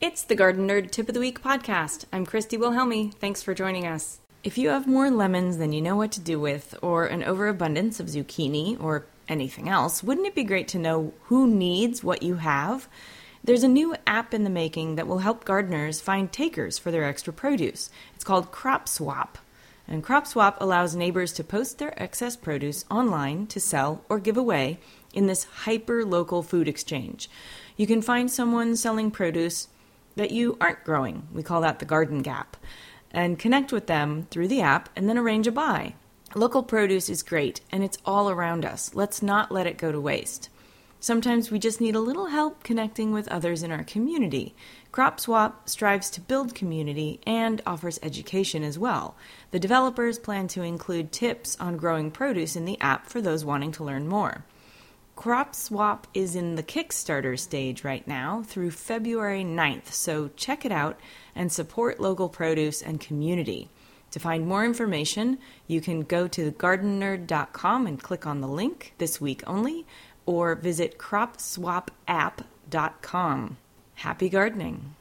It's the Garden Nerd Tip of the Week podcast. I'm Christy Wilhelmi. Thanks for joining us. If you have more lemons than you know what to do with, or an overabundance of zucchini, or anything else, wouldn't it be great to know who needs what you have? There's a new app in the making that will help gardeners find takers for their extra produce. It's called Crop Swap. And Crop Swap allows neighbors to post their excess produce online to sell or give away in this hyper local food exchange. You can find someone selling produce that you aren't growing. We call that the garden gap. And connect with them through the app and then arrange a buy. Local produce is great and it's all around us. Let's not let it go to waste. Sometimes we just need a little help connecting with others in our community. Crop Swap strives to build community and offers education as well. The developers plan to include tips on growing produce in the app for those wanting to learn more. Crop Swap is in the Kickstarter stage right now through February 9th, so check it out and support local produce and community. To find more information, you can go to thegardennerd.com and click on the link this week only, or visit cropswapapp.com. Happy gardening!